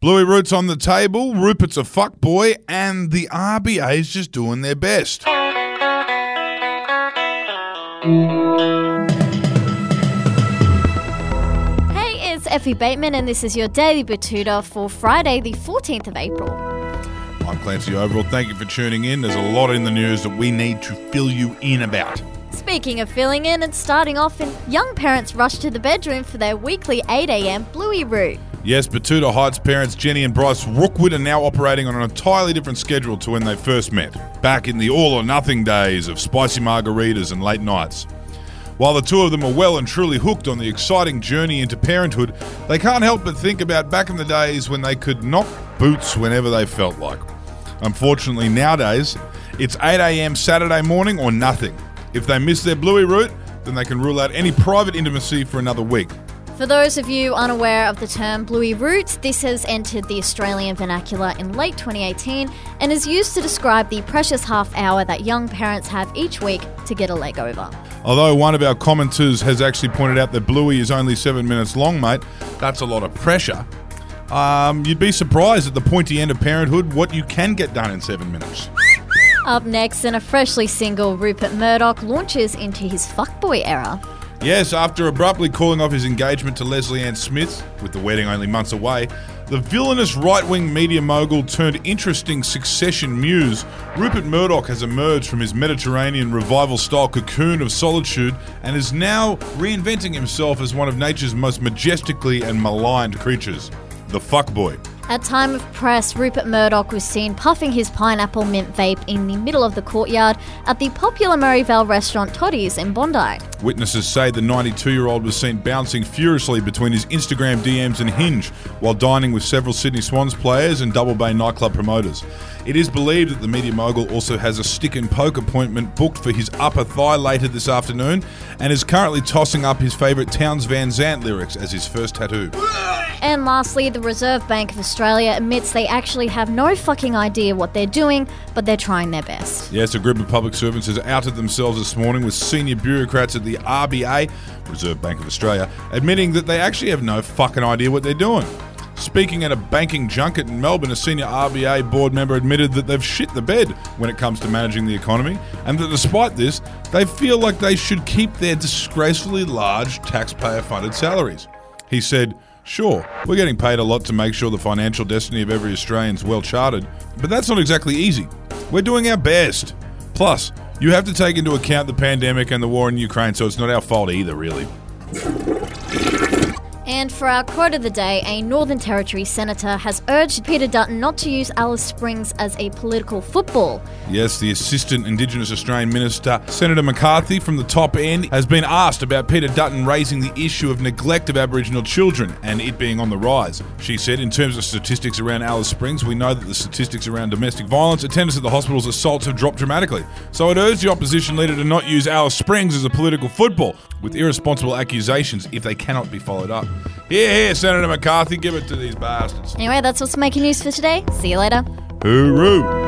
Bluey Roots on the table, Rupert's a fuckboy, and the RBA's just doing their best. Hey, it's Effie Bateman, and this is your Daily Betoota for Friday, the 14th of April. I'm Clancy Overall. Thank you for tuning in. There's a lot in the news that we need to fill you in about. Speaking of filling in and starting off, in young parents rush to the bedroom for their weekly 8am Bluey Root. Yes, Betoota Heights parents Jenny and Bryce Rookwood are now operating on an entirely different schedule to when they first met, back in the all or nothing days of spicy margaritas and late nights. While the two of them are well and truly hooked on the exciting journey into parenthood, they can't help but think about back in the days when they could knock boots whenever they felt like. Unfortunately, nowadays, it's 8am Saturday morning or nothing. If they miss their bluey root, then they can rule out any private intimacy for another week. For those of you unaware of the term Bluey Root, this has entered the Australian vernacular in late 2018 and is used to describe the precious half hour that young parents have each week to get a leg over. Although one of our commenters has actually pointed out that Bluey is only seven minutes long, mate, that's a lot of pressure. Um, you'd be surprised at the pointy end of parenthood what you can get done in seven minutes. Up next, and a freshly single Rupert Murdoch launches into his fuckboy era. Yes, after abruptly calling off his engagement to Leslie Ann Smith, with the wedding only months away, the villainous right wing media mogul turned interesting succession muse, Rupert Murdoch has emerged from his Mediterranean revival style cocoon of solitude and is now reinventing himself as one of nature's most majestically and maligned creatures the fuckboy. At time of press, Rupert Murdoch was seen puffing his pineapple mint vape in the middle of the courtyard at the popular Merivale restaurant Totti's in Bondi. Witnesses say the 92 year old was seen bouncing furiously between his Instagram DMs and Hinge while dining with several Sydney Swans players and Double Bay nightclub promoters. It is believed that the media mogul also has a stick and poke appointment booked for his upper thigh later this afternoon and is currently tossing up his favourite Townes Van Zandt lyrics as his first tattoo. And lastly, the Reserve Bank of Australia admits they actually have no fucking idea what they're doing, but they're trying their best. Yes, a group of public servants has outed themselves this morning with senior bureaucrats at the RBA, Reserve Bank of Australia, admitting that they actually have no fucking idea what they're doing. Speaking at a banking junket in Melbourne, a senior RBA board member admitted that they've shit the bed when it comes to managing the economy, and that despite this, they feel like they should keep their disgracefully large taxpayer funded salaries. He said, Sure, we're getting paid a lot to make sure the financial destiny of every Australian is well charted, but that's not exactly easy. We're doing our best. Plus, you have to take into account the pandemic and the war in Ukraine, so it's not our fault either, really. And for our quote of the day, a Northern Territory senator has urged Peter Dutton not to use Alice Springs as a political football. Yes, the Assistant Indigenous Australian Minister, Senator McCarthy from the top end, has been asked about Peter Dutton raising the issue of neglect of Aboriginal children and it being on the rise. She said, in terms of statistics around Alice Springs, we know that the statistics around domestic violence, attendance at the hospitals, assaults have dropped dramatically. So I'd urge the opposition leader to not use Alice Springs as a political football with irresponsible accusations if they cannot be followed up. Hear, hear, Senator McCarthy, give it to these bastards. Anyway, that's what's making news for today. See you later. Hooroo!